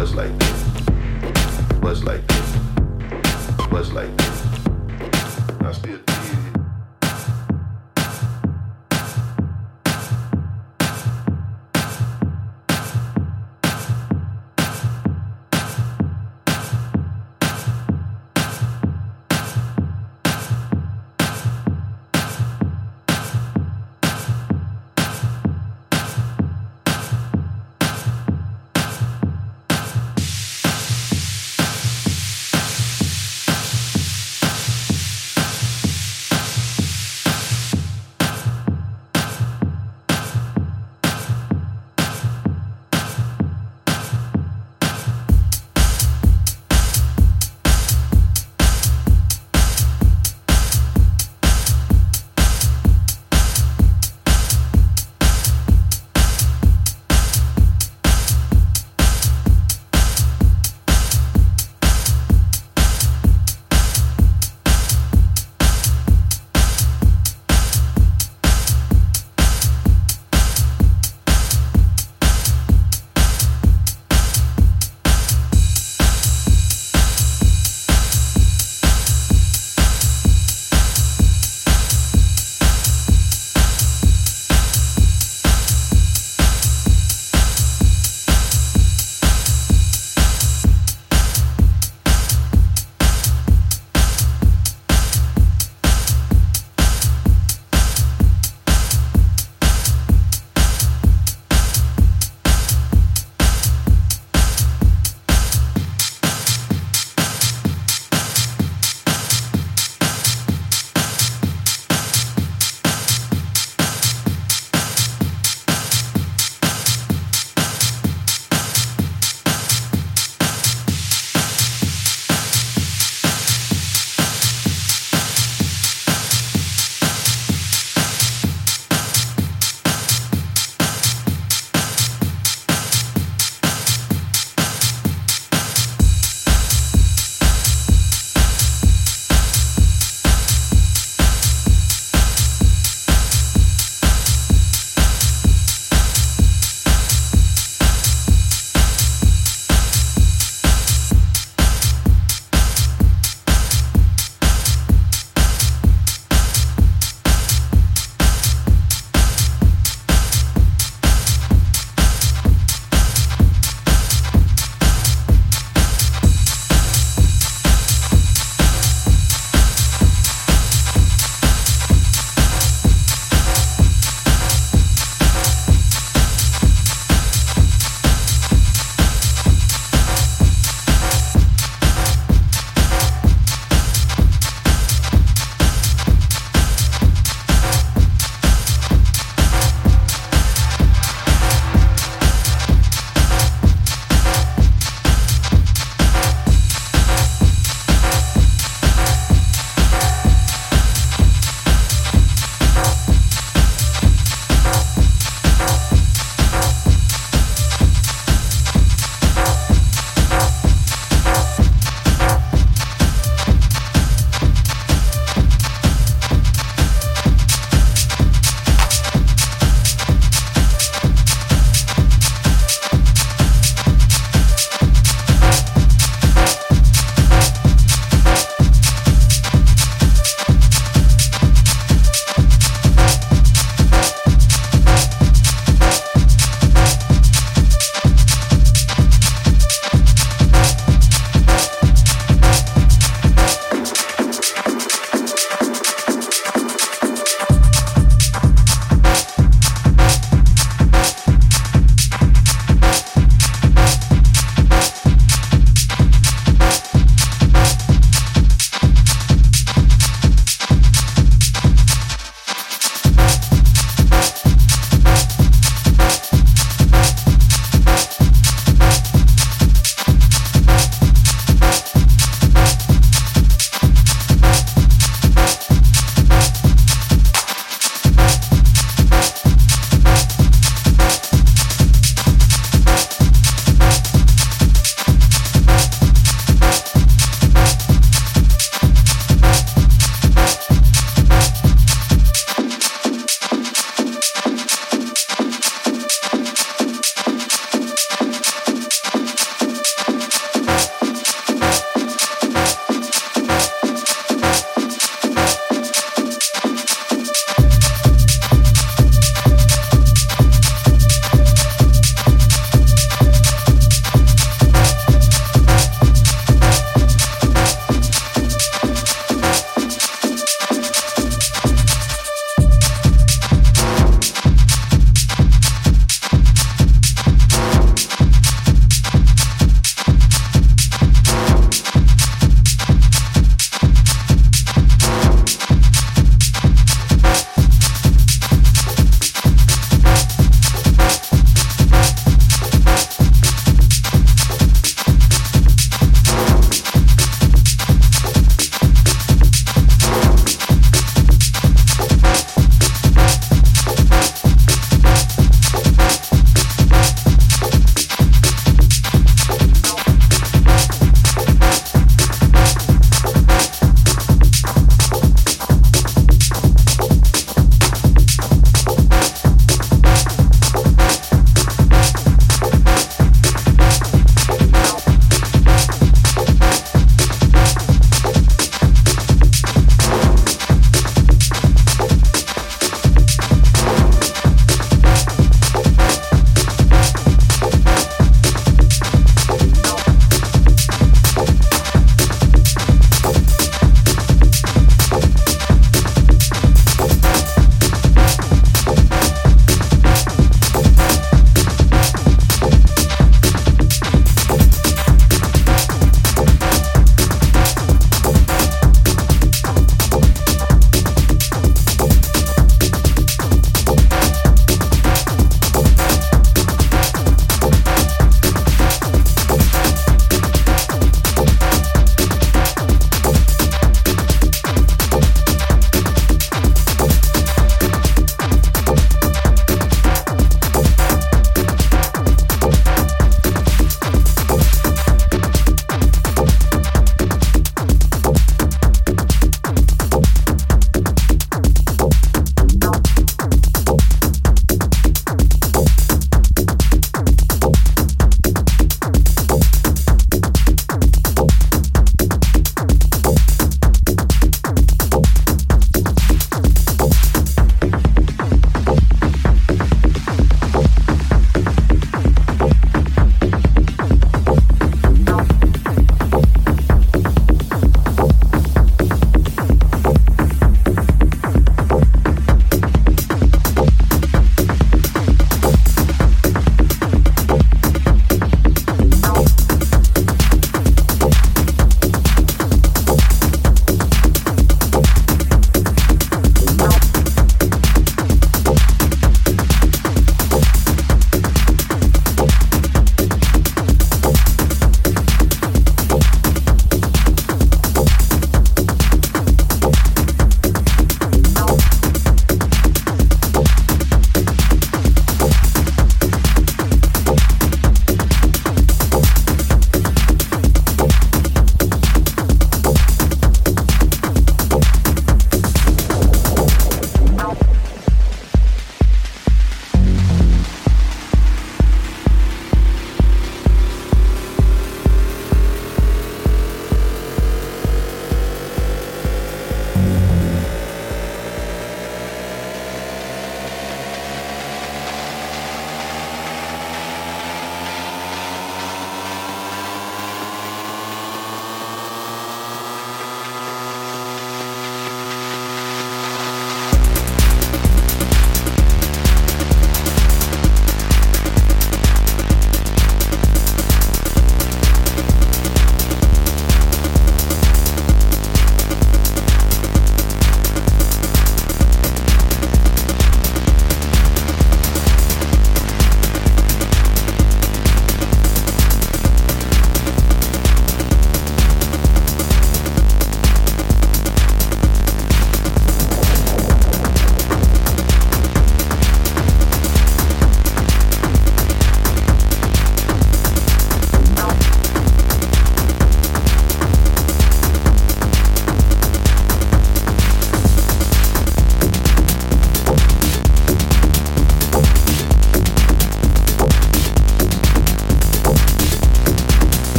Was like this, much like this, like this. I still.